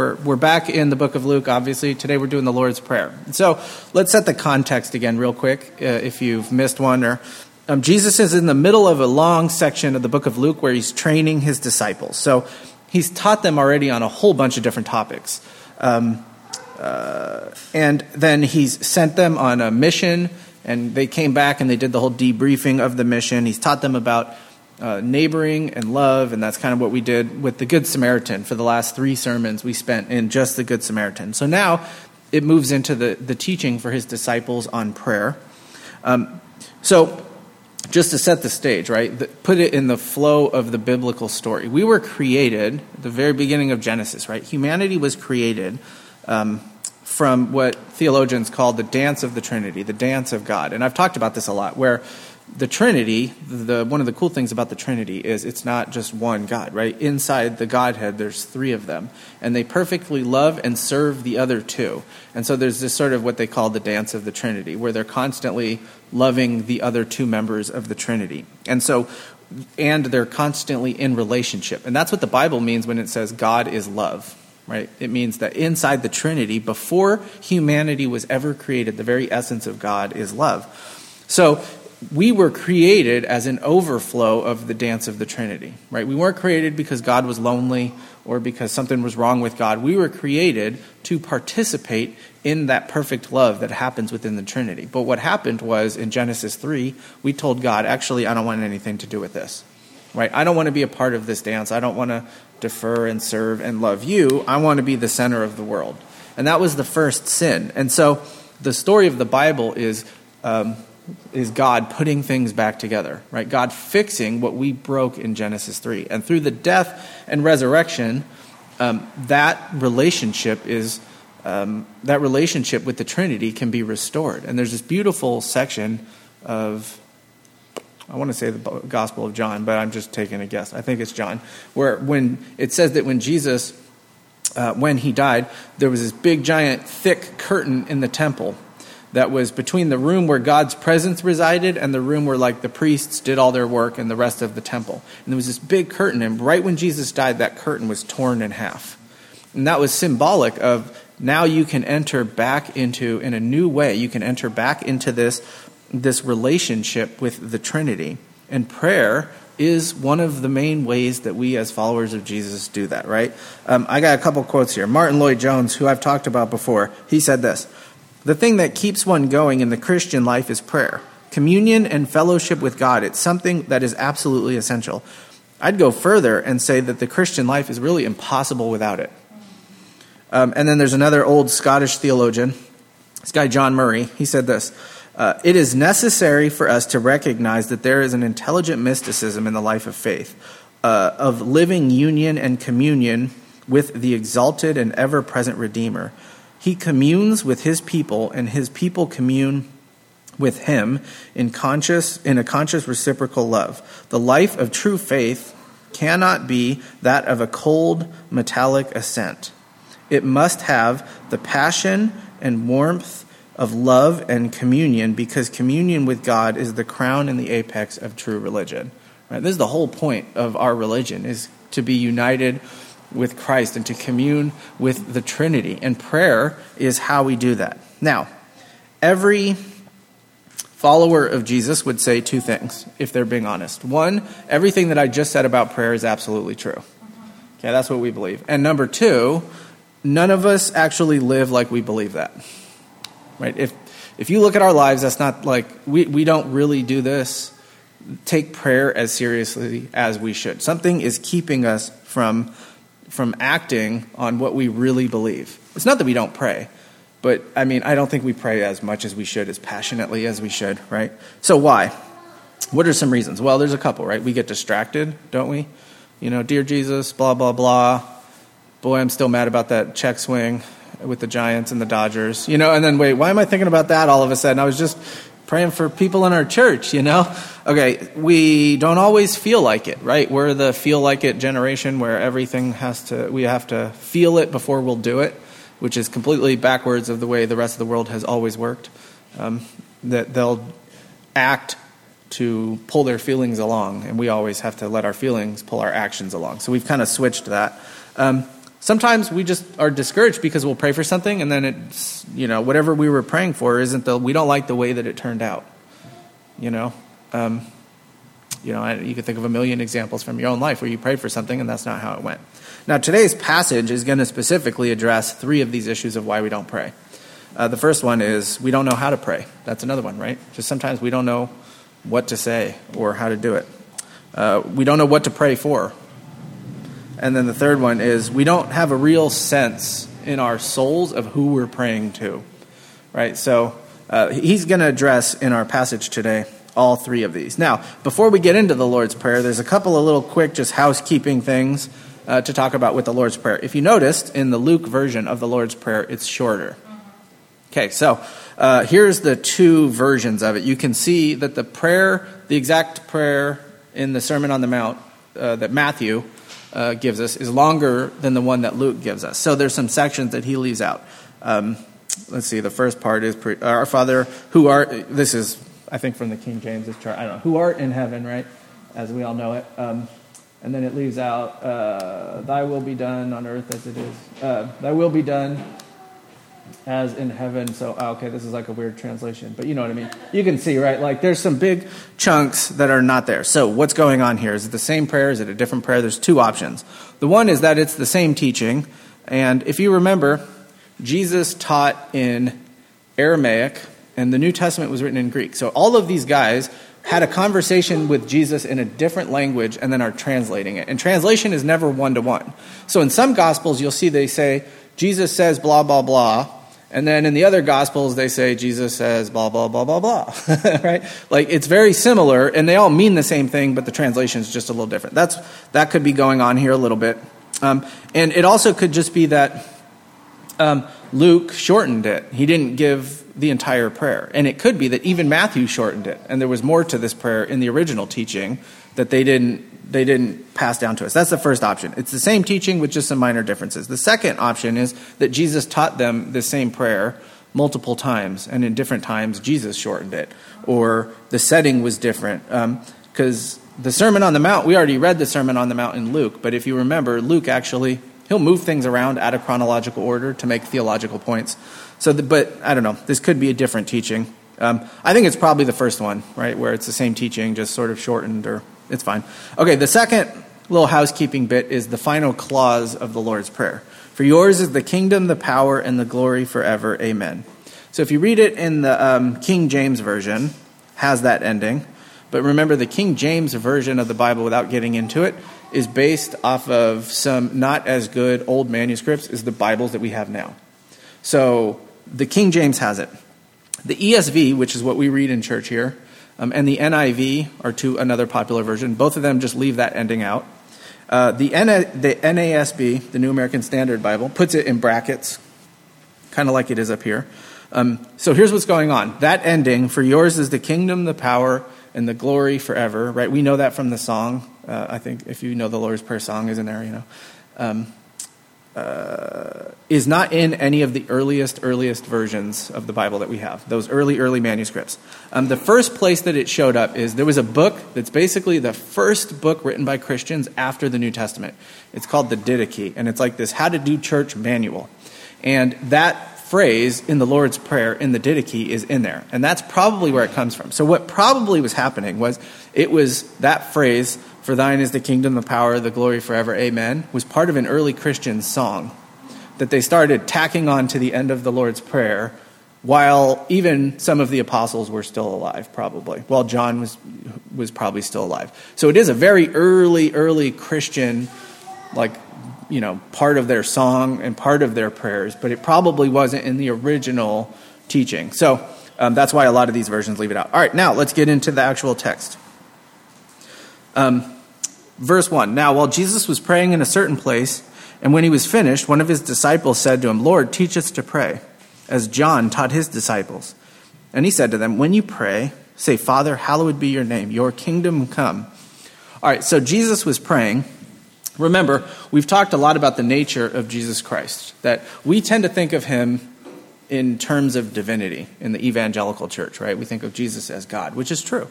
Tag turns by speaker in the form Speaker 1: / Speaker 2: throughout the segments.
Speaker 1: We're, we're back in the book of Luke, obviously. Today we're doing the Lord's Prayer. So let's set the context again, real quick, uh, if you've missed one. Or um, Jesus is in the middle of a long section of the book of Luke where he's training his disciples. So he's taught them already on a whole bunch of different topics. Um, uh, and then he's sent them on a mission, and they came back and they did the whole debriefing of the mission. He's taught them about uh, neighboring and love, and that's kind of what we did with the Good Samaritan for the last three sermons we spent in just the Good Samaritan. So now it moves into the, the teaching for his disciples on prayer. Um, so, just to set the stage, right? The, put it in the flow of the biblical story. We were created at the very beginning of Genesis, right? Humanity was created um, from what theologians call the dance of the Trinity, the dance of God. And I've talked about this a lot, where the Trinity, the, one of the cool things about the Trinity is it's not just one God, right? Inside the Godhead, there's three of them, and they perfectly love and serve the other two. And so there's this sort of what they call the dance of the Trinity, where they're constantly loving the other two members of the Trinity. And so, and they're constantly in relationship. And that's what the Bible means when it says God is love, right? It means that inside the Trinity, before humanity was ever created, the very essence of God is love. So we were created as an overflow of the dance of the Trinity, right? We weren't created because God was lonely or because something was wrong with God. We were created to participate in that perfect love that happens within the Trinity. But what happened was in Genesis 3, we told God, actually, I don't want anything to do with this, right? I don't want to be a part of this dance. I don't want to defer and serve and love you. I want to be the center of the world. And that was the first sin. And so the story of the Bible is. Um, is God putting things back together, right? God fixing what we broke in Genesis 3. And through the death and resurrection, um, that relationship is um, that relationship with the Trinity can be restored. And there's this beautiful section of I want to say the Gospel of John, but I'm just taking a guess. I think it's John, where when it says that when Jesus, uh, when he died, there was this big, giant, thick curtain in the temple that was between the room where God's presence resided and the room where like the priests did all their work and the rest of the temple. And there was this big curtain and right when Jesus died that curtain was torn in half. And that was symbolic of now you can enter back into in a new way you can enter back into this this relationship with the Trinity. And prayer is one of the main ways that we as followers of Jesus do that, right? Um, I got a couple quotes here. Martyn Lloyd-Jones, who I've talked about before, he said this the thing that keeps one going in the Christian life is prayer. Communion and fellowship with God. It's something that is absolutely essential. I'd go further and say that the Christian life is really impossible without it. Um, and then there's another old Scottish theologian, this guy John Murray. He said this uh, It is necessary for us to recognize that there is an intelligent mysticism in the life of faith, uh, of living union and communion with the exalted and ever present Redeemer. He communes with his people, and his people commune with him in conscious in a conscious reciprocal love. The life of true faith cannot be that of a cold metallic assent. It must have the passion and warmth of love and communion because communion with God is the crown and the apex of true religion. Right? This is the whole point of our religion is to be united with Christ and to commune with the Trinity. And prayer is how we do that. Now, every follower of Jesus would say two things, if they're being honest. One, everything that I just said about prayer is absolutely true. Okay, that's what we believe. And number two, none of us actually live like we believe that. Right? If if you look at our lives, that's not like we, we don't really do this. Take prayer as seriously as we should. Something is keeping us from from acting on what we really believe. It's not that we don't pray, but I mean, I don't think we pray as much as we should, as passionately as we should, right? So, why? What are some reasons? Well, there's a couple, right? We get distracted, don't we? You know, dear Jesus, blah, blah, blah. Boy, I'm still mad about that check swing with the Giants and the Dodgers, you know, and then wait, why am I thinking about that all of a sudden? I was just praying for people in our church, you know? Okay, we don't always feel like it, right? We're the feel like it generation where everything has to, we have to feel it before we'll do it, which is completely backwards of the way the rest of the world has always worked. Um, that they'll act to pull their feelings along, and we always have to let our feelings pull our actions along. So we've kind of switched that. Um, Sometimes we just are discouraged because we'll pray for something and then it's, you know, whatever we were praying for isn't the, we don't like the way that it turned out. You know? Um, you know, you could think of a million examples from your own life where you prayed for something and that's not how it went. Now, today's passage is going to specifically address three of these issues of why we don't pray. Uh, the first one is we don't know how to pray. That's another one, right? Just sometimes we don't know what to say or how to do it. Uh, we don't know what to pray for. And then the third one is we don't have a real sense in our souls of who we're praying to, right? So uh, he's going to address in our passage today all three of these. Now, before we get into the Lord's Prayer, there's a couple of little quick, just housekeeping things uh, to talk about with the Lord's Prayer. If you noticed in the Luke version of the Lord's Prayer, it's shorter. Okay, so uh, here's the two versions of it. You can see that the prayer, the exact prayer in the Sermon on the Mount uh, that Matthew uh, gives us, is longer than the one that Luke gives us. So there's some sections that he leaves out. Um, let's see, the first part is pre- Our Father, who art, this is, I think, from the King James chart, I don't know, who art in heaven, right? As we all know it. Um, and then it leaves out, uh, Thy will be done on earth as it is. Uh, thy will be done as in heaven. So, oh, okay, this is like a weird translation, but you know what I mean. You can see, right? Like there's some big chunks that are not there. So, what's going on here? Is it the same prayer? Is it a different prayer? There's two options. The one is that it's the same teaching. And if you remember, Jesus taught in Aramaic, and the New Testament was written in Greek. So, all of these guys had a conversation with Jesus in a different language and then are translating it. And translation is never one to one. So, in some gospels, you'll see they say, Jesus says blah, blah, blah and then in the other gospels, they say Jesus says blah, blah, blah, blah, blah. right? Like it's very similar, and they all mean the same thing, but the translation is just a little different. That's, that could be going on here a little bit. Um, and it also could just be that um, Luke shortened it. He didn't give the entire prayer. And it could be that even Matthew shortened it, and there was more to this prayer in the original teaching that they didn't they didn't pass down to us. That's the first option. It's the same teaching with just some minor differences. The second option is that Jesus taught them the same prayer multiple times, and in different times, Jesus shortened it, or the setting was different. Because um, the Sermon on the Mount, we already read the Sermon on the Mount in Luke, but if you remember, Luke actually he'll move things around out of chronological order to make theological points. So, the, but I don't know. This could be a different teaching. Um, I think it's probably the first one, right, where it's the same teaching, just sort of shortened or it's fine. Okay, the second little housekeeping bit is the final clause of the Lord's Prayer. For yours is the kingdom, the power, and the glory forever. Amen. So if you read it in the um, King James Version, has that ending. But remember, the King James Version of the Bible, without getting into it, is based off of some not as good old manuscripts as the Bibles that we have now. So the King James has it. The ESV, which is what we read in church here, um, and the NIV are to another popular version. Both of them just leave that ending out. Uh, the, the NASB, the New American Standard Bible, puts it in brackets, kind of like it is up here. Um, so here's what's going on. That ending, for yours is the kingdom, the power, and the glory forever, right? We know that from the song. Uh, I think if you know the Lord's Prayer song is in there, you know. Um, uh, is not in any of the earliest, earliest versions of the Bible that we have, those early, early manuscripts. Um, the first place that it showed up is there was a book that's basically the first book written by Christians after the New Testament. It's called the Didache, and it's like this how to do church manual. And that phrase in the Lord's Prayer in the Didache is in there. And that's probably where it comes from. So, what probably was happening was it was that phrase for thine is the kingdom, the power, the glory forever, amen, was part of an early Christian song that they started tacking on to the end of the Lord's Prayer while even some of the apostles were still alive, probably. While John was, was probably still alive. So it is a very early, early Christian, like, you know, part of their song and part of their prayers, but it probably wasn't in the original teaching. So um, that's why a lot of these versions leave it out. All right, now let's get into the actual text. Um, verse 1 Now, while Jesus was praying in a certain place, and when he was finished, one of his disciples said to him, Lord, teach us to pray, as John taught his disciples. And he said to them, When you pray, say, Father, hallowed be your name, your kingdom come. All right, so Jesus was praying. Remember, we've talked a lot about the nature of Jesus Christ, that we tend to think of him in terms of divinity in the evangelical church, right? We think of Jesus as God, which is true.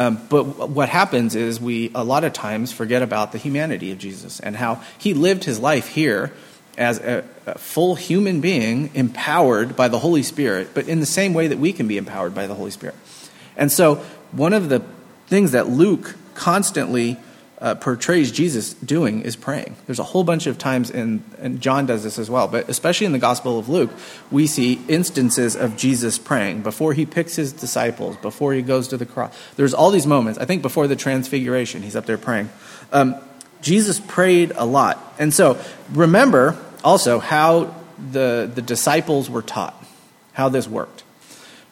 Speaker 1: Um, but what happens is we a lot of times forget about the humanity of Jesus and how he lived his life here as a, a, full human being empowered by the Holy Spirit, but in the same way that we can be empowered by the Holy Spirit. And so, one of the things that Luke constantly uh, portrays Jesus doing is praying. There's a whole bunch of times, in, and John does this as well, but especially in the Gospel of Luke, we see instances of Jesus praying before he picks his disciples, before he goes to the cross. There's all these moments. I think before the transfiguration, he's up there praying. Um, Jesus prayed a lot. And so remember also how the, the disciples were taught, how this worked.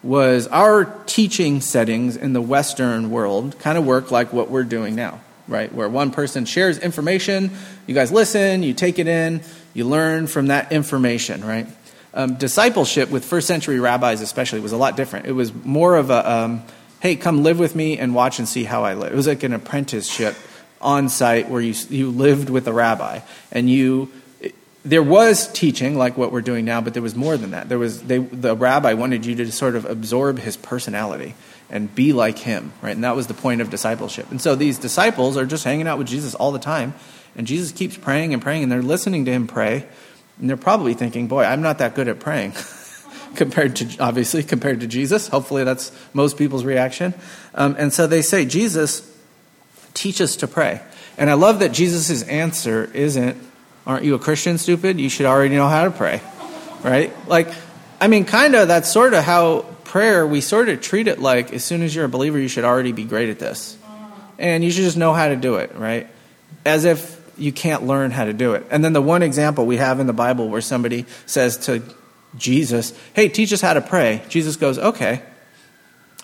Speaker 1: Was our teaching settings in the Western world kind of work like what we're doing now, right? Where one person shares information, you guys listen, you take it in, you learn from that information, right? Um, discipleship with first century rabbis, especially, was a lot different. It was more of a, um, hey, come live with me and watch and see how I live. It was like an apprenticeship on site where you, you lived with a rabbi and you there was teaching like what we're doing now but there was more than that there was they, the rabbi wanted you to sort of absorb his personality and be like him right and that was the point of discipleship and so these disciples are just hanging out with jesus all the time and jesus keeps praying and praying and they're listening to him pray and they're probably thinking boy i'm not that good at praying compared to obviously compared to jesus hopefully that's most people's reaction um, and so they say jesus teach us to pray. And I love that Jesus' answer isn't, Aren't you a Christian, stupid? You should already know how to pray. Right? Like, I mean, kind of, that's sort of how prayer, we sort of treat it like as soon as you're a believer, you should already be great at this. And you should just know how to do it, right? As if you can't learn how to do it. And then the one example we have in the Bible where somebody says to Jesus, Hey, teach us how to pray. Jesus goes, Okay.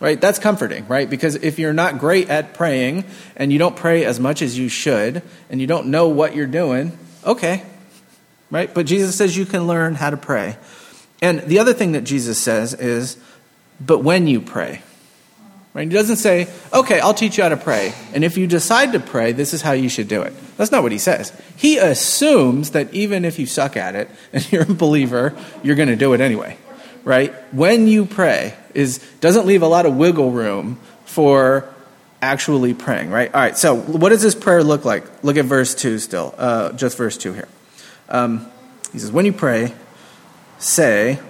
Speaker 1: Right? That's comforting, right? Because if you're not great at praying and you don't pray as much as you should and you don't know what you're doing, okay. Right? But Jesus says you can learn how to pray. And the other thing that Jesus says is, but when you pray. Right? He doesn't say, okay, I'll teach you how to pray. And if you decide to pray, this is how you should do it. That's not what he says. He assumes that even if you suck at it and you're a believer, you're going to do it anyway right? When you pray is doesn't leave a lot of wiggle room for actually praying, right? All right. So what does this prayer look like? Look at verse two still, uh, just verse two here. Um, he says, "When you pray, say."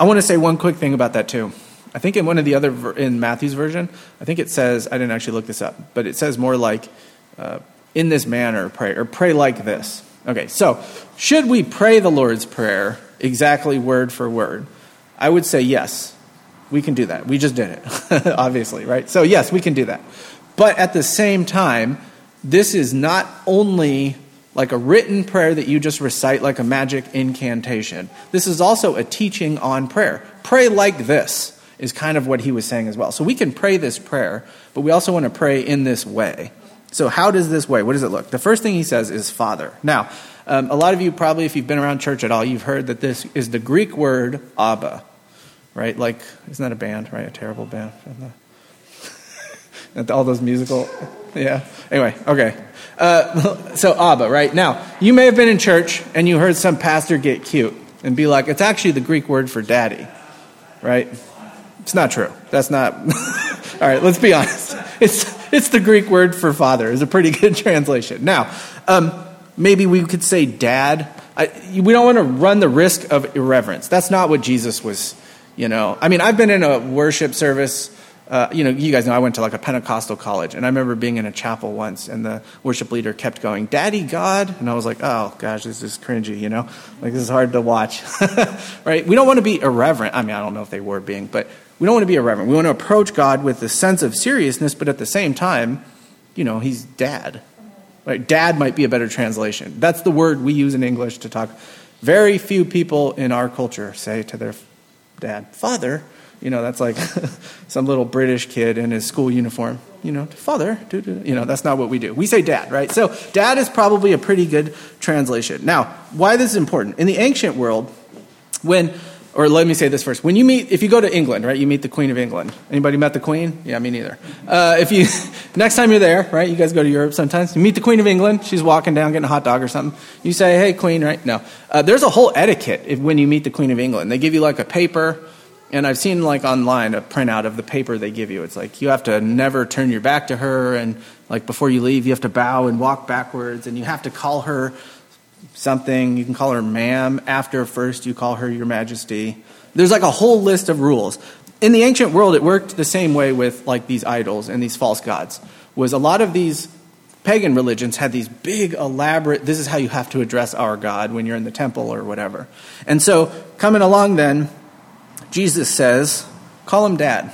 Speaker 1: I want to say one quick thing about that too. I think in one of the other in Matthew's version, I think it says I didn't actually look this up, but it says more like uh, in this manner pray or pray like this. Okay, so should we pray the Lord's prayer exactly word for word? I would say yes, we can do that. We just did it, obviously, right? So, yes, we can do that. But at the same time, this is not only like a written prayer that you just recite like a magic incantation. This is also a teaching on prayer. Pray like this is kind of what he was saying as well. So we can pray this prayer, but we also want to pray in this way. So, how does this way? What does it look? The first thing he says is Father. Now, um, a lot of you probably, if you've been around church at all, you've heard that this is the Greek word Abba right? Like, isn't that a band, right? A terrible band. all those musical, yeah. Anyway, okay. Uh, so Abba, right? Now, you may have been in church and you heard some pastor get cute and be like, it's actually the Greek word for daddy, right? It's not true. That's not. all right, let's be honest. It's, it's the Greek word for father. It's a pretty good translation. Now, um, maybe we could say dad. I, we don't want to run the risk of irreverence. That's not what Jesus was you know, I mean, I've been in a worship service. Uh, you know, you guys know I went to like a Pentecostal college, and I remember being in a chapel once, and the worship leader kept going, "Daddy God," and I was like, "Oh gosh, this is cringy," you know, like this is hard to watch, right? We don't want to be irreverent. I mean, I don't know if they were being, but we don't want to be irreverent. We want to approach God with a sense of seriousness, but at the same time, you know, He's Dad. Right? Dad might be a better translation. That's the word we use in English to talk. Very few people in our culture say to their dad. Father, you know, that's like some little British kid in his school uniform. You know, father, you know, that's not what we do. We say dad, right? So dad is probably a pretty good translation. Now, why this is important? In the ancient world, when or let me say this first. When you meet, if you go to England, right, you meet the Queen of England. Anybody met the Queen? Yeah, me neither. Uh, if you, next time you're there, right, you guys go to Europe sometimes, you meet the Queen of England, she's walking down getting a hot dog or something. You say, hey, Queen, right? No. Uh, there's a whole etiquette if, when you meet the Queen of England. They give you like a paper, and I've seen like online a printout of the paper they give you. It's like you have to never turn your back to her, and like before you leave, you have to bow and walk backwards, and you have to call her something. You can call her ma'am. After first, you call her your majesty. There's like a whole list of rules. In the ancient world, it worked the same way with like these idols and these false gods. Was a lot of these pagan religions had these big, elaborate, this is how you have to address our God when you're in the temple or whatever. And so, coming along then, Jesus says, call him dad,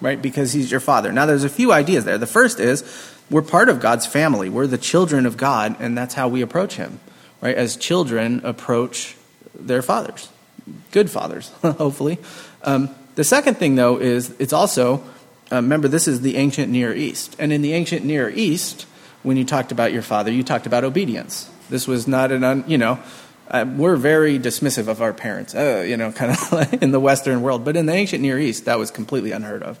Speaker 1: right? Because he's your father. Now, there's a few ideas there. The first is, we're part of God's family. We're the children of God, and that's how we approach him, right? As children approach their fathers, good fathers, hopefully. Um, the second thing, though, is it's also, uh, remember, this is the ancient Near East. And in the ancient Near East, when you talked about your father, you talked about obedience. This was not an, un, you know, uh, we're very dismissive of our parents, uh, you know, kind of in the Western world. But in the ancient Near East, that was completely unheard of.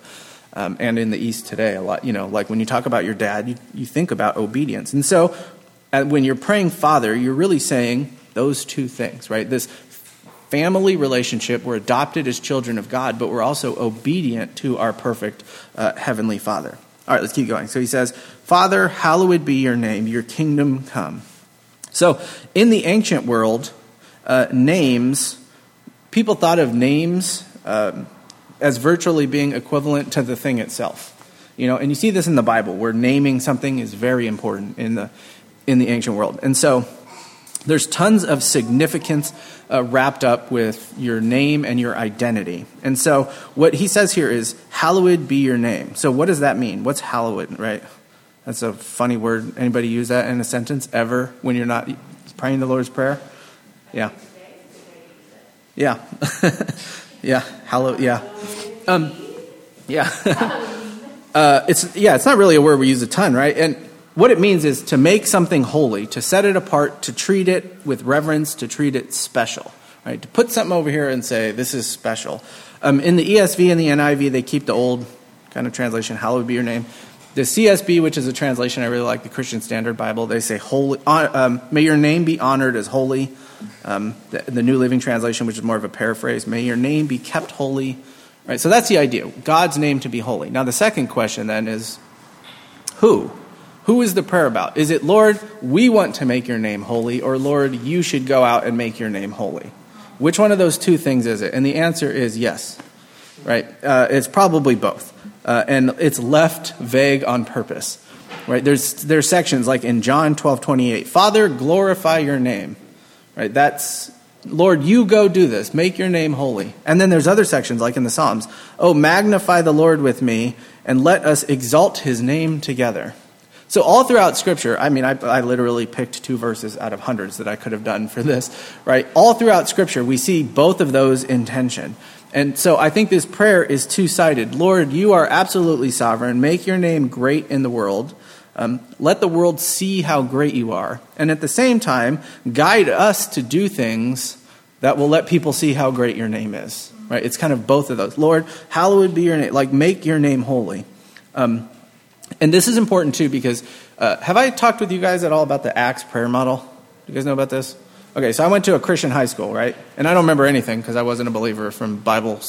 Speaker 1: Um, and in the East today, a lot, you know, like when you talk about your dad, you, you think about obedience. And so uh, when you're praying Father, you're really saying those two things, right? This family relationship, we're adopted as children of God, but we're also obedient to our perfect uh, Heavenly Father. All right, let's keep going. So he says, Father, hallowed be your name, your kingdom come. So in the ancient world, uh, names, people thought of names um, as virtually being equivalent to the thing itself. You know, and you see this in the Bible, where naming something is very important in the in the ancient world. And so there's tons of significance uh, wrapped up with your name and your identity. And so what he says here is, hallowed be your name. So what does that mean? What's hallowed, right? That's a funny word. Anybody use that in a sentence ever when you're not praying the Lord's Prayer? Yeah. Yeah. yeah. Hallowed. Yeah. Um, yeah. uh, it's, yeah, it's not really a word we use a ton, right? And what it means is to make something holy, to set it apart, to treat it with reverence, to treat it special. Right? To put something over here and say, this is special. Um, in the ESV and the NIV, they keep the old kind of translation, hallowed be your name. The CSB, which is a translation I really like, the Christian Standard Bible, they say, holy, um, may your name be honored as holy. Um, the, the, New Living Translation, which is more of a paraphrase, may your name be kept holy. Right, so that's the idea, God's name to be holy. Now, the second question then is, who? Who is the prayer about? Is it, Lord, we want to make your name holy, or Lord, you should go out and make your name holy? Which one of those two things is it? And the answer is yes, right? Uh, it's probably both. Uh, and it's left vague on purpose, right? There's, there's sections like in John 12 28, Father, glorify your name, right? That's, Lord, you go do this, make your name holy. And then there's other sections like in the Psalms, Oh, magnify the Lord with me, and let us exalt his name together. So, all throughout Scripture, I mean, I, I, literally picked two verses out of hundreds that I could have done for this, right? All throughout Scripture, we see both of those in tension. And so I think this prayer is two sided. Lord, you are absolutely sovereign. Make your name great in the world. Um, let the world see how great you are. And at the same time, guide us to do things that will let people see how great your name is. Right? It's kind of both of those. Lord, hallowed be your name. Like, make your name holy. Um, and this is important too because uh, have I talked with you guys at all about the Acts prayer model? Do you guys know about this? Okay, so I went to a Christian high school, right? And I don't remember anything because I wasn't a believer from Bible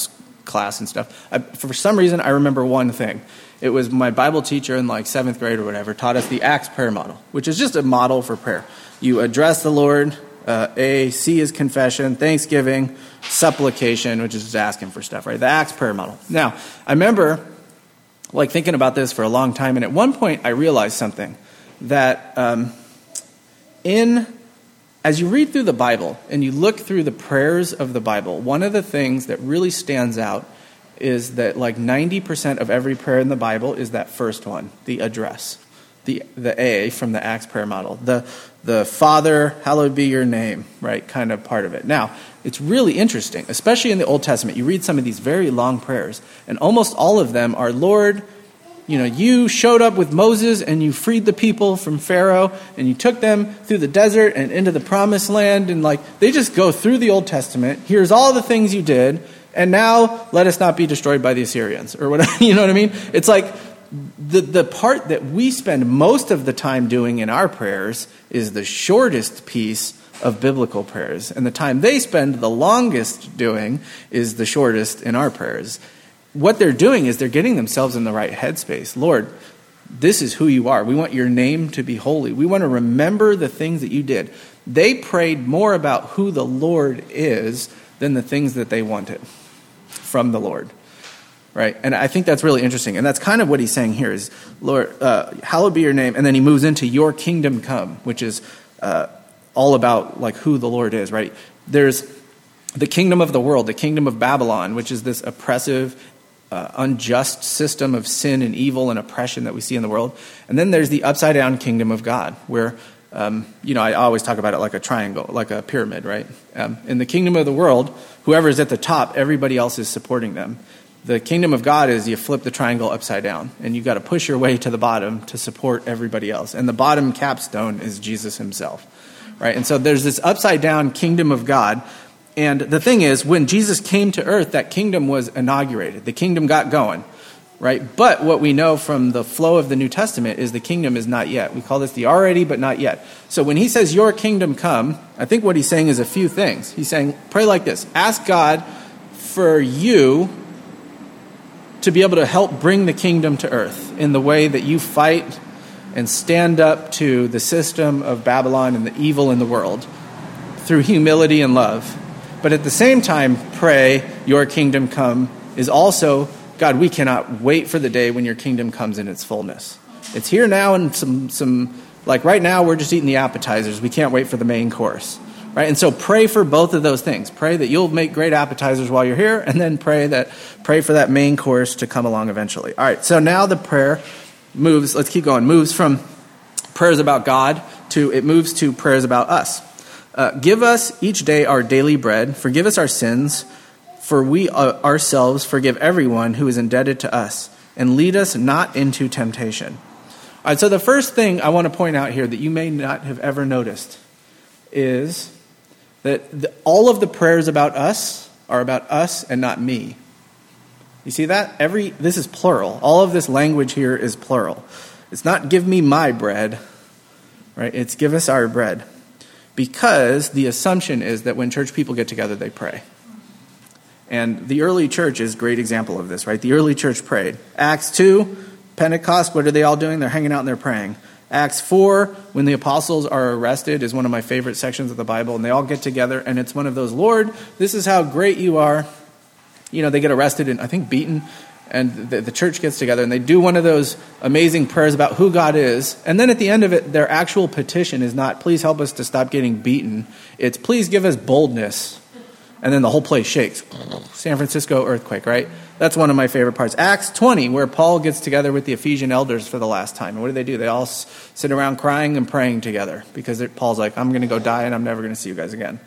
Speaker 1: class and stuff. I, for some reason, I remember one thing. It was my Bible teacher in like seventh grade or whatever taught us the Acts prayer model, which is just a model for prayer. You address the Lord. Uh, a, C is confession, thanksgiving, supplication, which is just asking for stuff, right? The Acts prayer model. Now, I remember like thinking about this for a long time, and at one point I realized something that um, in as you read through the Bible and you look through the prayers of the Bible, one of the things that really stands out is that like 90% of every prayer in the Bible is that first one, the address, the, the A from the Acts prayer model, the, the Father, hallowed be your name, right, kind of part of it. Now, it's really interesting, especially in the Old Testament. You read some of these very long prayers, and almost all of them are, Lord, you know, you showed up with Moses and you freed the people from Pharaoh and you took them through the desert and into the promised land. And like, they just go through the Old Testament. Here's all the things you did. And now let us not be destroyed by the Assyrians or whatever. You know what I mean? It's like the, the part that we spend most of the time doing in our prayers is the shortest piece of biblical prayers. And the time they spend the longest doing is the shortest in our prayers. What they're doing is they're getting themselves in the right headspace. Lord, this is who you are. We want your name to be holy. We want to remember the things that you did. they prayed more about who the Lord is than the things that they wanted from the Lord. Right? And I think that's really interesting. And that's kind of what he's saying here is, Lord, uh, hallowed be your name. And then he moves into your kingdom come, which is uh, all about like who the Lord is, right? There's the kingdom of the world, the kingdom of Babylon, which is this oppressive, uh, unjust system of sin and evil and oppression that we see in the world. And then there's the upside down kingdom of God, where um, you know, I always talk about it like a triangle, like a pyramid, right? Um, in the kingdom of the world, whoever is at the top, everybody else is supporting them. The kingdom of God is you flip the triangle upside down, and you've got to push your way to the bottom to support everybody else. And the bottom capstone is Jesus himself, right? And so there's this upside down kingdom of God. And the thing is, when Jesus came to earth, that kingdom was inaugurated. The kingdom got going right? But what we know from the flow of the New Testament is the kingdom is not yet. We call this the already but not yet. So when he says your kingdom come, I think what he's saying is a few things. He's saying pray like this. Ask God for you to be able to help bring the kingdom to earth in the way that you fight and stand up to the system of Babylon and the evil in the world through humility and love. But at the same time, pray, Your kingdom come, is also God, we cannot wait for the day when your kingdom comes in its fullness. It's here now, and some, some like right now, we're just eating the appetizers. We can't wait for the main course. Right? And so pray for both of those things. Pray that you'll make great appetizers while you're here, and then pray that pray for that main course to come along eventually. All right, so now the prayer moves, let's keep going, moves from prayers about God to it moves to prayers about us. Uh, give us each day our daily bread, forgive us our sins for we ourselves forgive everyone who is indebted to us, and lead us not into temptation. All right, so the first thing I want to point out here that you may not have ever noticed is that the, all of the prayers about us are about us and not me. You see that? Every this is plural. All of this language here is plural. It's not give me my bread, right? It's give us our bread. Because the assumption is that when church people get together, they pray. And the early church is a great example of this, right? The early church prayed. Acts 2, Pentecost, what are they all doing? They're hanging out and they're praying. Acts 4, when the apostles are arrested, is one of my favorite sections of the Bible, and they all get together, and it's one of those, Lord, this is how great you are. You know, they get arrested and I think beaten, and the, the church gets together, and they do one of those amazing prayers about who God is. And then at the end of it, their actual petition is not, please help us to stop getting beaten. It's, please give us boldness and then the whole place shakes. San Francisco earthquake, right? That's one of my favorite parts. Acts 20, where Paul gets together with the Ephesian elders for the last time. And what do they do? They all sit around crying and praying together because Paul's like, I'm going to go die and I'm never going to see you guys again.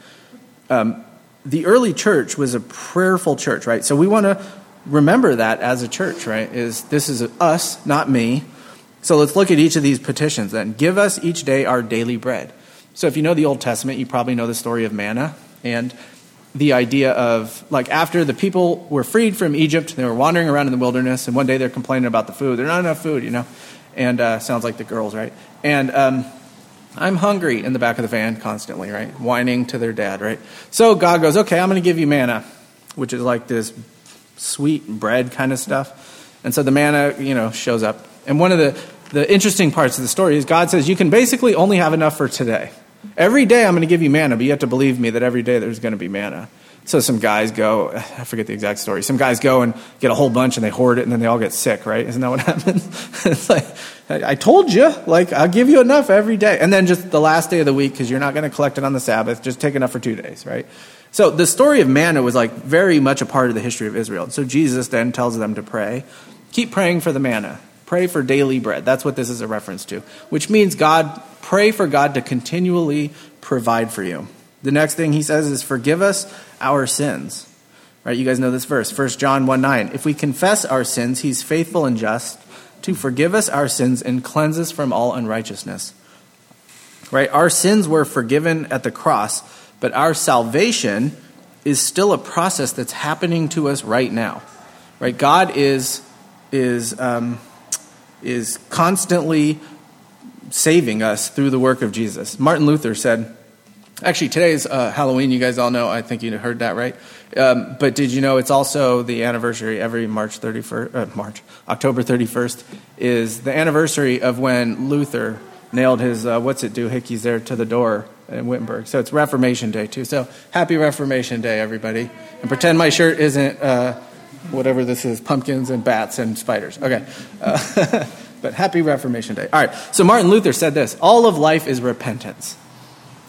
Speaker 1: Um, the early church was a prayerful church, right? So we want to remember that as a church, right? Is this is us, not me. So let's look at each of these petitions then. Give us each day our daily bread. So if you know the Old Testament, you probably know the story of manna. And the idea of like after the people were freed from Egypt, they were wandering around in the wilderness, and one day they're complaining about the food. There's not enough food, you know, and uh, sounds like the girls, right? And um, I'm hungry in the back of the van constantly, right, whining to their dad, right? So God goes, okay, I'm going to give you manna, which is like this sweet bread kind of stuff. And so the manna, you know, shows up. And one of the the interesting parts of the story is God says you can basically only have enough for today. Every day I'm going to give you manna, but you have to believe me that every day there's going to be manna. So some guys go, I forget the exact story. Some guys go and get a whole bunch and they hoard it and then they all get sick, right? Isn't that what happens? it's like, I told you, like, I'll give you enough every day. And then just the last day of the week, because you're not going to collect it on the Sabbath, just take enough for two days, right? So the story of manna was like very much a part of the history of Israel. So Jesus then tells them to pray. Keep praying for the manna. Pray for daily bread. That's what this is a reference to, which means God, pray for God to continually provide for you. The next thing he says is, Forgive us our sins. Right? You guys know this verse, 1 John 1 9. If we confess our sins, he's faithful and just to forgive us our sins and cleanse us from all unrighteousness. Right? Our sins were forgiven at the cross, but our salvation is still a process that's happening to us right now. Right? God is is um, is constantly saving us through the work of Jesus. Martin Luther said, actually, today's uh, Halloween, you guys all know, I think you heard that, right? Um, but did you know it's also the anniversary every March 31st, uh, March, October 31st is the anniversary of when Luther nailed his, uh, what's it do, hickeys there to the door in Wittenberg. So it's Reformation Day, too. So happy Reformation Day, everybody. And pretend my shirt isn't uh, whatever this is pumpkins and bats and spiders. Okay. Uh, but happy Reformation Day. All right. So Martin Luther said this all of life is repentance.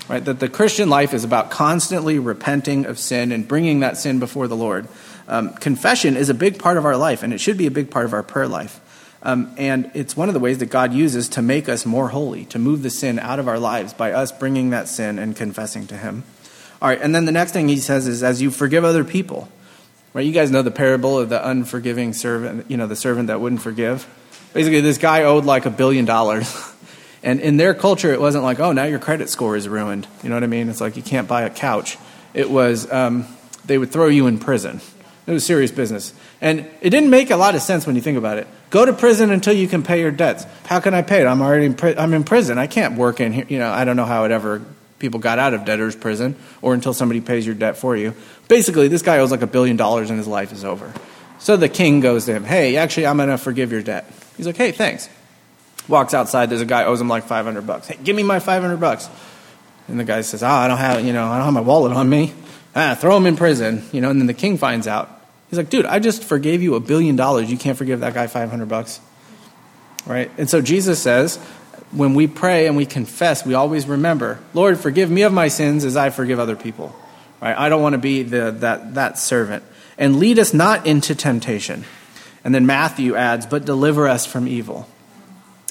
Speaker 1: Right? That the Christian life is about constantly repenting of sin and bringing that sin before the Lord. Um, confession is a big part of our life, and it should be a big part of our prayer life. Um, and it's one of the ways that God uses to make us more holy, to move the sin out of our lives by us bringing that sin and confessing to Him. All right, and then the next thing he says is, as you forgive other people. Right, you guys know the parable of the unforgiving servant, you know, the servant that wouldn't forgive. Basically, this guy owed like a billion dollars. And in their culture, it wasn't like, oh, now your credit score is ruined. You know what I mean? It's like you can't buy a couch. It was, um, they would throw you in prison. It was serious business. And it didn't make a lot of sense when you think about it. Go to prison until you can pay your debts. How can I pay it? I'm already in, pri- I'm in prison. I can't work in here. You know, I don't know how it ever people got out of debtor's prison or until somebody pays your debt for you. Basically, this guy owes like a billion dollars and his life is over. So the king goes to him, hey, actually, I'm going to forgive your debt. He's like, hey, thanks. Walks outside. There's a guy owes him like 500 bucks. Hey, give me my 500 bucks. And the guy says, ah, oh, I don't have, you know, I don't have my wallet on me. Ah, throw him in prison. You know, and then the king finds out. He's like, dude, I just forgave you a billion dollars. You can't forgive that guy 500 bucks. Right? And so Jesus says, when we pray and we confess, we always remember, Lord, forgive me of my sins as I forgive other people. Right? I don't want to be the, that, that servant. And lead us not into temptation. And then Matthew adds, but deliver us from evil.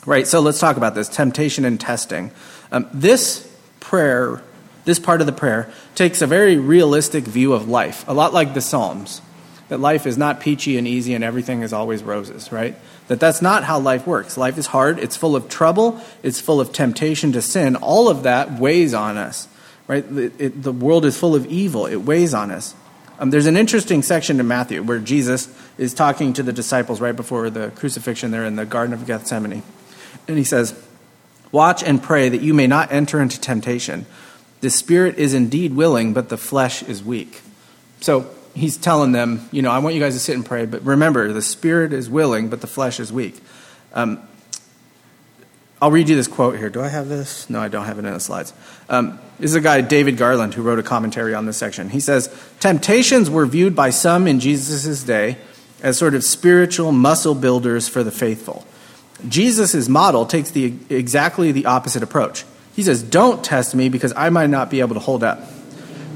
Speaker 1: Right, so let's talk about this temptation and testing. Um, this prayer, this part of the prayer, takes a very realistic view of life, a lot like the Psalms. That life is not peachy and easy and everything is always roses, right? That that's not how life works. Life is hard, it's full of trouble, it's full of temptation to sin. All of that weighs on us, right? It, it, the world is full of evil, it weighs on us. Um, there's an interesting section in Matthew where Jesus is talking to the disciples right before the crucifixion there in the Garden of Gethsemane. And he says, Watch and pray that you may not enter into temptation. The spirit is indeed willing, but the flesh is weak. So he's telling them, you know, I want you guys to sit and pray, but remember, the spirit is willing, but the flesh is weak. Um, I'll read you this quote here. Do I have this? No, I don't have it in the slides. Um, this is a guy, David Garland, who wrote a commentary on this section. He says, Temptations were viewed by some in Jesus' day as sort of spiritual muscle builders for the faithful. Jesus' model takes the, exactly the opposite approach. He says, Don't test me because I might not be able to hold up.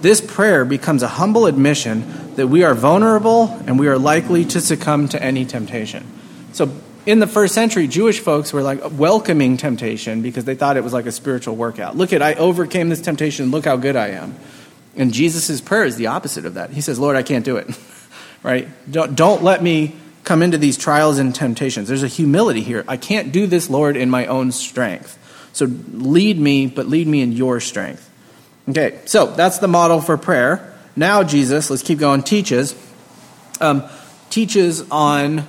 Speaker 1: This prayer becomes a humble admission that we are vulnerable and we are likely to succumb to any temptation. So, in the first century, Jewish folks were like welcoming temptation because they thought it was like a spiritual workout. Look at, I overcame this temptation. Look how good I am. And Jesus' prayer is the opposite of that. He says, Lord, I can't do it. right? Don't, don't let me come into these trials and temptations. There's a humility here. I can't do this, Lord, in my own strength. So lead me, but lead me in your strength. Okay, so that's the model for prayer. Now, Jesus, let's keep going, teaches. Um, teaches on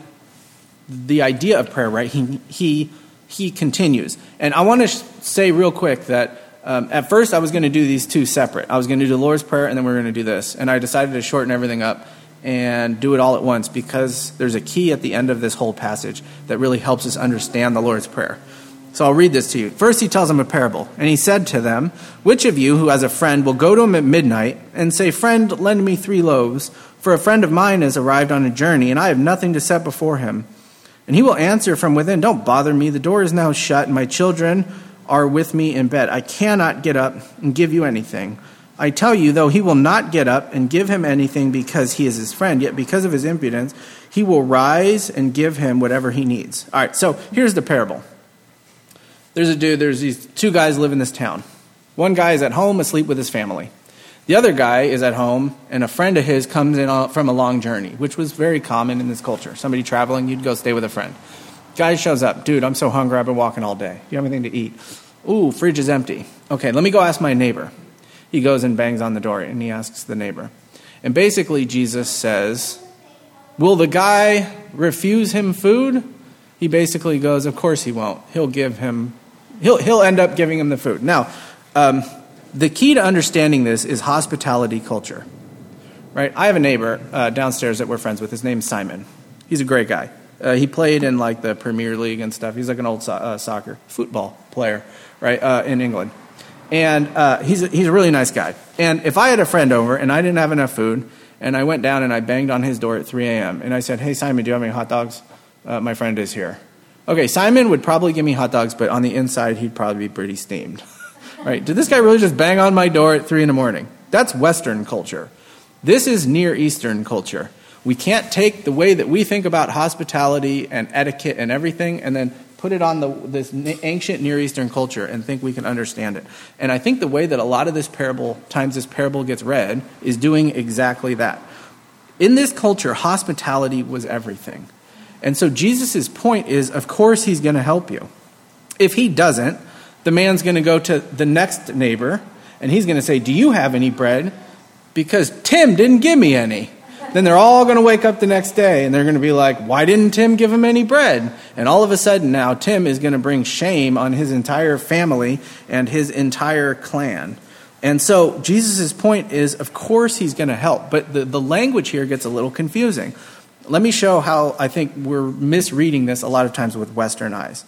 Speaker 1: the idea of prayer, right? He, he, he continues. And I want to say real quick that um, at first I was going to do these two separate. I was going to do the Lord's Prayer and then we are going to do this. And I decided to shorten everything up and do it all at once because there's a key at the end of this whole passage that really helps us understand the Lord's Prayer. So I'll read this to you. First, he tells them a parable, and he said to them, Which of you who has a friend will go to him at midnight and say, Friend, lend me three loaves, for a friend of mine has arrived on a journey, and I have nothing to set before him? And he will answer from within, Don't bother me, the door is now shut, and my children are with me in bed. I cannot get up and give you anything. I tell you, though he will not get up and give him anything because he is his friend, yet because of his impudence, he will rise and give him whatever he needs. All right, so here's the parable. There's a dude, there's these two guys live in this town. One guy is at home asleep with his family. The other guy is at home, and a friend of his comes in uh, from a long journey, which was very common in this culture. Somebody traveling, you'd go stay with a friend. Guy shows up, dude, I'm so hungry, I've been walking all day. Do you have anything to eat? Ooh, fridge is empty. Okay, let me go ask my neighbor he goes and bangs on the door and he asks the neighbor. And basically, Jesus says, Will the guy refuse him food? He basically goes, Of course he won't. He'll give him, he'll, he'll end up giving him the food. Now, um, the key to understanding this is hospitality culture. Right? I have a neighbor uh, downstairs that we're friends with. His name's Simon. He's a great guy. Uh, he played in like the Premier League and stuff. He's like an old so- uh, soccer football player, right, uh, in England. And uh, he's, a, he's a really nice guy. And if I had a friend over and I didn't have enough food, and I went down and I banged on his door at 3 a.m., and I said, Hey, Simon, do you have any hot dogs? Uh, my friend is here. Okay, Simon would probably give me hot dogs, but on the inside, he'd probably be pretty steamed. right? Did this guy really just bang on my door at 3 in the morning? That's Western culture. This is Near Eastern culture. We can't take the way that we think about hospitality and etiquette and everything and then put it on the, this ancient Near Eastern culture and think we can understand it. And I think the way that a lot of this parable, times this parable gets read, is doing exactly that. In this culture, hospitality was everything. And so Jesus' point is of course, he's going to help you. If he doesn't, the man's going to go to the next neighbor and he's going to say, Do you have any bread? Because Tim didn't give me any. Then they're all going to wake up the next day and they're going to be like, why didn't Tim give him any bread? And all of a sudden now, Tim is going to bring shame on his entire family and his entire clan. And so Jesus' point is, of course, he's going to help. But the, the language here gets a little confusing. Let me show how I think we're misreading this a lot of times with Western eyes.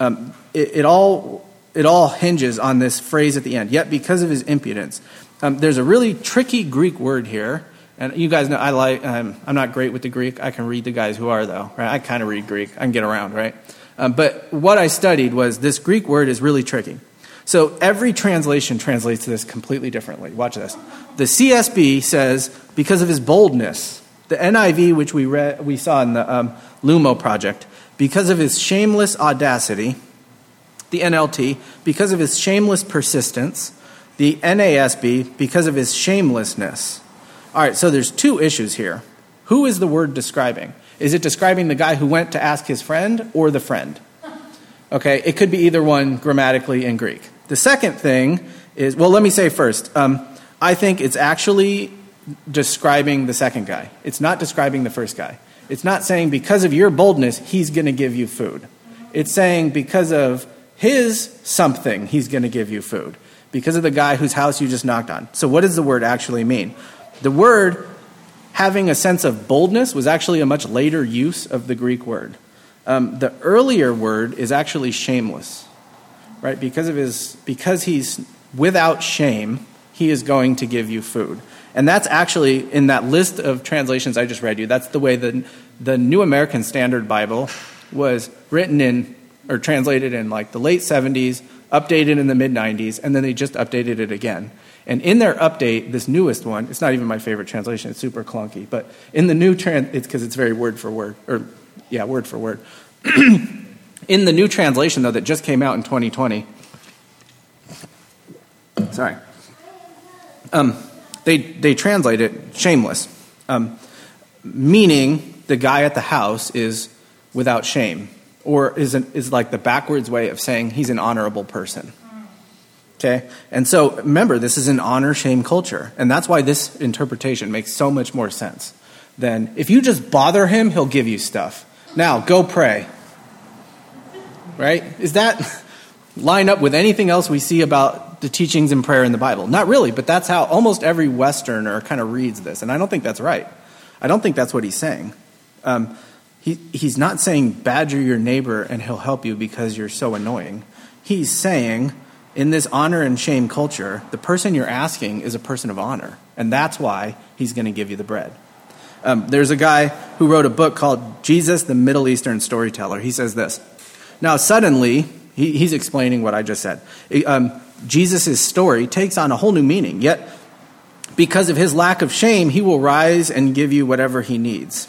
Speaker 1: Um, it, it, all, it all hinges on this phrase at the end, yet because of his impudence. Um, there's a really tricky Greek word here and you guys know I like, um, I'm not great with the Greek. I can read the guys who are, though, right? I kind of read Greek. I can get around, right? Um, but what I studied was this Greek word is really tricky. So every translation translates this completely differently. Watch this. The CSB says, because of his boldness. The NIV, which we, read, we saw in the um, Lumo project, because of his shameless audacity. The NLT, because of his shameless persistence. The NASB, because of his shamelessness. All right, so there's two issues here. Who is the word describing? Is it describing the guy who went to ask his friend or the friend? Okay, it could be either one grammatically in Greek. The second thing is, well, let me say first, um, I think it's actually describing the second guy. It's not describing the first guy. It's not saying because of your boldness, he's going to give you food. It's saying because of his something, he's going to give you food. Because of the guy whose house you just knocked on. So, what does the word actually mean? The word having a sense of boldness was actually a much later use of the Greek word. Um, the earlier word is actually shameless, right? Because of his, because he's without shame, he is going to give you food. And that's actually in that list of translations I just read you. That's the way the the New American Standard Bible was written in or translated in like the late 70s, updated in the mid 90s, and then they just updated it again. And in their update, this newest one, it's not even my favorite translation, it's super clunky, but in the new trans, it's because it's very word for word, or yeah, word for word. in the new translation, though, that just came out in 2020, sorry, um, they, they translate it shameless, um, meaning the guy at the house is without shame, or is, an, is like the backwards way of saying he's an honorable person. Okay? And so remember, this is an honor shame culture. And that's why this interpretation makes so much more sense than if you just bother him, he'll give you stuff. Now, go pray. Right? Is that line up with anything else we see about the teachings and prayer in the Bible? Not really, but that's how almost every Westerner kind of reads this. And I don't think that's right. I don't think that's what he's saying. Um, he, he's not saying badger your neighbor and he'll help you because you're so annoying. He's saying in this honor and shame culture, the person you're asking is a person of honor. And that's why he's going to give you the bread. Um, there's a guy who wrote a book called Jesus, the Middle Eastern Storyteller. He says this. Now, suddenly, he, he's explaining what I just said. Um, Jesus' story takes on a whole new meaning. Yet, because of his lack of shame, he will rise and give you whatever he needs.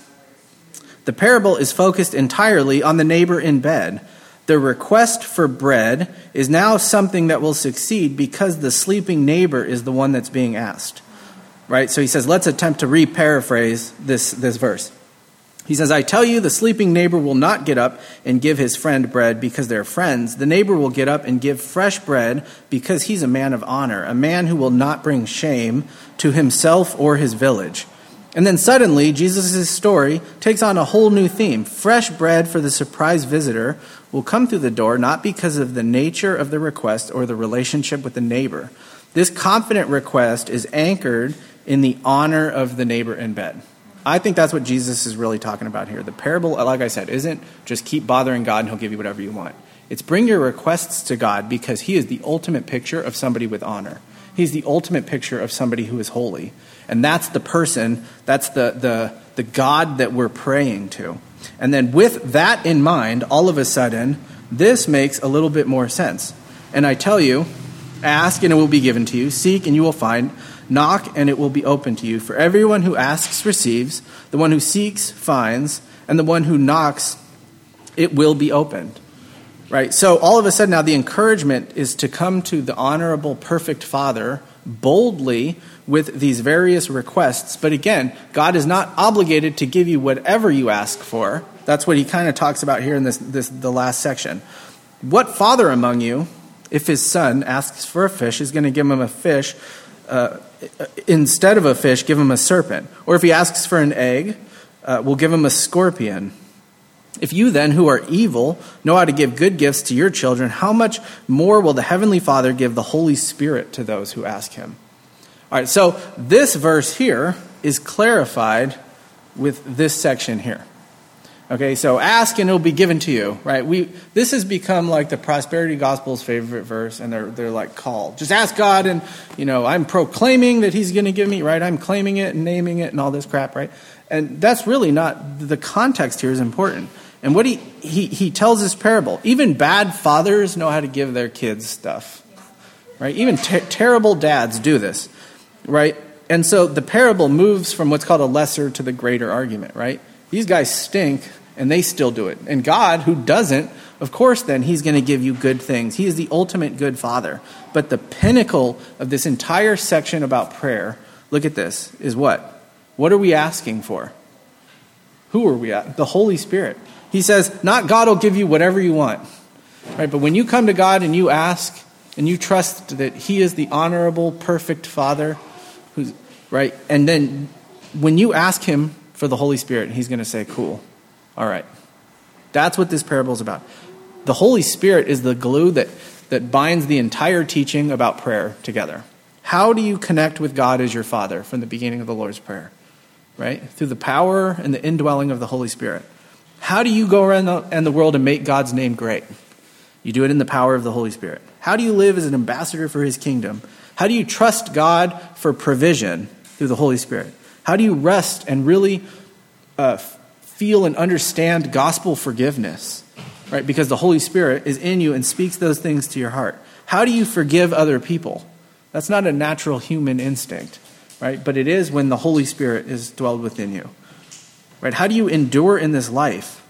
Speaker 1: The parable is focused entirely on the neighbor in bed the request for bread is now something that will succeed because the sleeping neighbor is the one that's being asked. Right? So he says, let's attempt to re paraphrase this, this verse. He says, I tell you, the sleeping neighbor will not get up and give his friend bread because they're friends. The neighbor will get up and give fresh bread because he's a man of honor, a man who will not bring shame to himself or his village. And then suddenly, Jesus' story takes on a whole new theme. Fresh bread for the surprise visitor will come through the door not because of the nature of the request or the relationship with the neighbor. This confident request is anchored in the honor of the neighbor in bed. I think that's what Jesus is really talking about here. The parable, like I said, isn't just keep bothering God and he'll give you whatever you want. It's bring your requests to God because He is the ultimate picture of somebody with honor. He's the ultimate picture of somebody who is holy. And that's the person, that's the, the, the God that we're praying to. And then with that in mind, all of a sudden, this makes a little bit more sense. And I tell you, ask and it will be given to you, seek and you will find, knock and it will be open to you. For everyone who asks receives, the one who seeks finds, and the one who knocks it will be opened. Right? So all of a sudden now the encouragement is to come to the honorable perfect Father boldly with these various requests. But again, God is not obligated to give you whatever you ask for. That's what he kind of talks about here in this, this the last section. What father among you, if his son asks for a fish, is going to give him a fish uh, instead of a fish, give him a serpent? Or if he asks for an egg, uh, we'll give him a scorpion. If you then, who are evil, know how to give good gifts to your children, how much more will the Heavenly Father give the Holy Spirit to those who ask Him? All right, so this verse here is clarified with this section here. Okay, so ask and it'll be given to you, right? We this has become like the prosperity gospel's favorite verse, and they're they're like call. Just ask God, and you know, I'm proclaiming that He's going to give me, right? I'm claiming it and naming it and all this crap, right? And that's really not the context here is important. And what he, he, he tells this parable, even bad fathers know how to give their kids stuff. Right? Even ter- terrible dads do this. Right? And so the parable moves from what's called a lesser to the greater argument, right? These guys stink and they still do it. And God, who doesn't, of course, then He's going to give you good things. He is the ultimate good Father. But the pinnacle of this entire section about prayer, look at this, is what? What are we asking for? Who are we at? The Holy Spirit. He says, not God will give you whatever you want. Right? But when you come to God and you ask and you trust that He is the honorable, perfect Father, who's right, and then when you ask Him for the Holy Spirit, He's going to say, Cool. All right. That's what this parable is about. The Holy Spirit is the glue that, that binds the entire teaching about prayer together. How do you connect with God as your Father from the beginning of the Lord's Prayer? Right? Through the power and the indwelling of the Holy Spirit. How do you go around the, the world and make God's name great? You do it in the power of the Holy Spirit. How do you live as an ambassador for his kingdom? How do you trust God for provision through the Holy Spirit? How do you rest and really uh, feel and understand gospel forgiveness? Right? Because the Holy Spirit is in you and speaks those things to your heart. How do you forgive other people? That's not a natural human instinct, right? But it is when the Holy Spirit is dwelled within you. Right? How do you endure in this life?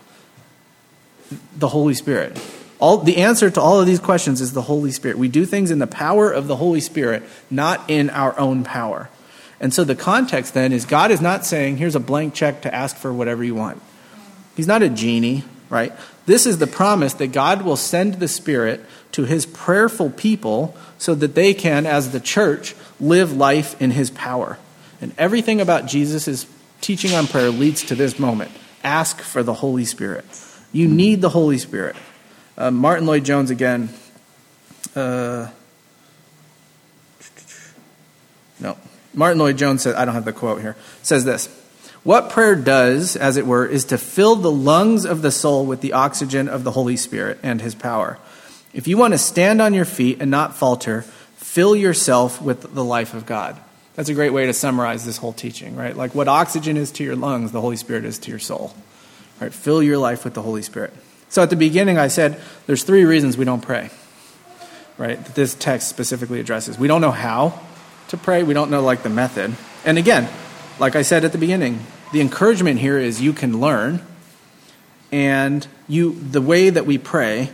Speaker 1: The Holy Spirit. All, the answer to all of these questions is the Holy Spirit. We do things in the power of the Holy Spirit, not in our own power. And so the context then is God is not saying, here's a blank check to ask for whatever you want. He's not a genie, right? This is the promise that God will send the Spirit to his prayerful people so that they can, as the church, live life in his power. And everything about Jesus teaching on prayer leads to this moment ask for the Holy Spirit. You need the Holy Spirit. Uh, Martyn Lloyd-Jones again. Uh, no. Martyn Lloyd-Jones said, I don't have the quote here, says this What prayer does, as it were, is to fill the lungs of the soul with the oxygen of the Holy Spirit and his power. If you want to stand on your feet and not falter, fill yourself with the life of God. That's a great way to summarize this whole teaching, right? Like what oxygen is to your lungs, the Holy Spirit is to your soul. Right? Fill your life with the Holy Spirit. So at the beginning, I said there's three reasons we don't pray, right? That this text specifically addresses. We don't know how to pray, we don't know like the method. And again, like I said at the beginning, the encouragement here is you can learn, and you the way that we pray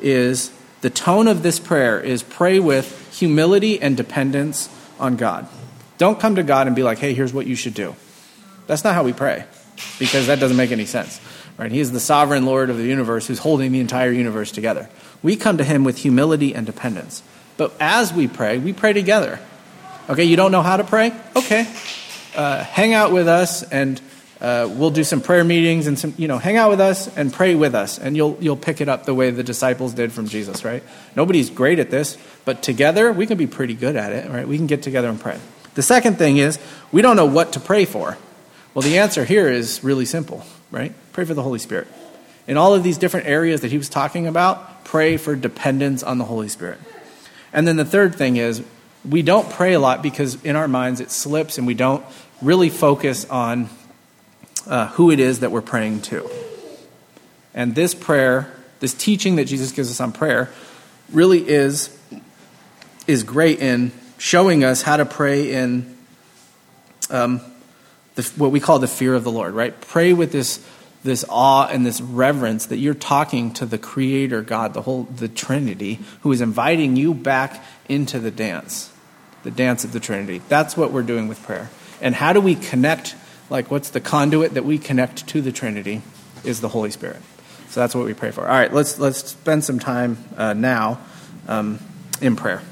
Speaker 1: is the tone of this prayer is pray with humility and dependence on God. Don't come to God and be like, hey, here's what you should do. That's not how we pray, because that doesn't make any sense. Right? He is the sovereign Lord of the universe who's holding the entire universe together. We come to him with humility and dependence. But as we pray, we pray together. Okay, you don't know how to pray? Okay. Uh, hang out with us and uh, we'll do some prayer meetings and some, you know, hang out with us and pray with us, and you'll you'll pick it up the way the disciples did from Jesus, right? Nobody's great at this, but together we can be pretty good at it, right? We can get together and pray. The second thing is, we don't know what to pray for. Well, the answer here is really simple, right? Pray for the Holy Spirit. In all of these different areas that he was talking about, pray for dependence on the Holy Spirit. And then the third thing is we don't pray a lot because in our minds it slips and we don't really focus on uh, who it is that we're praying to. And this prayer, this teaching that Jesus gives us on prayer, really is, is great in showing us how to pray in um, the, what we call the fear of the Lord, right? Pray with this, this awe and this reverence that you're talking to the Creator God, the whole the Trinity, who is inviting you back into the dance, the dance of the Trinity. That's what we're doing with prayer. And how do we connect? Like, what's the conduit that we connect to the Trinity? Is the Holy Spirit. So that's what we pray for. All right, let's let's spend some time uh, now um, in prayer.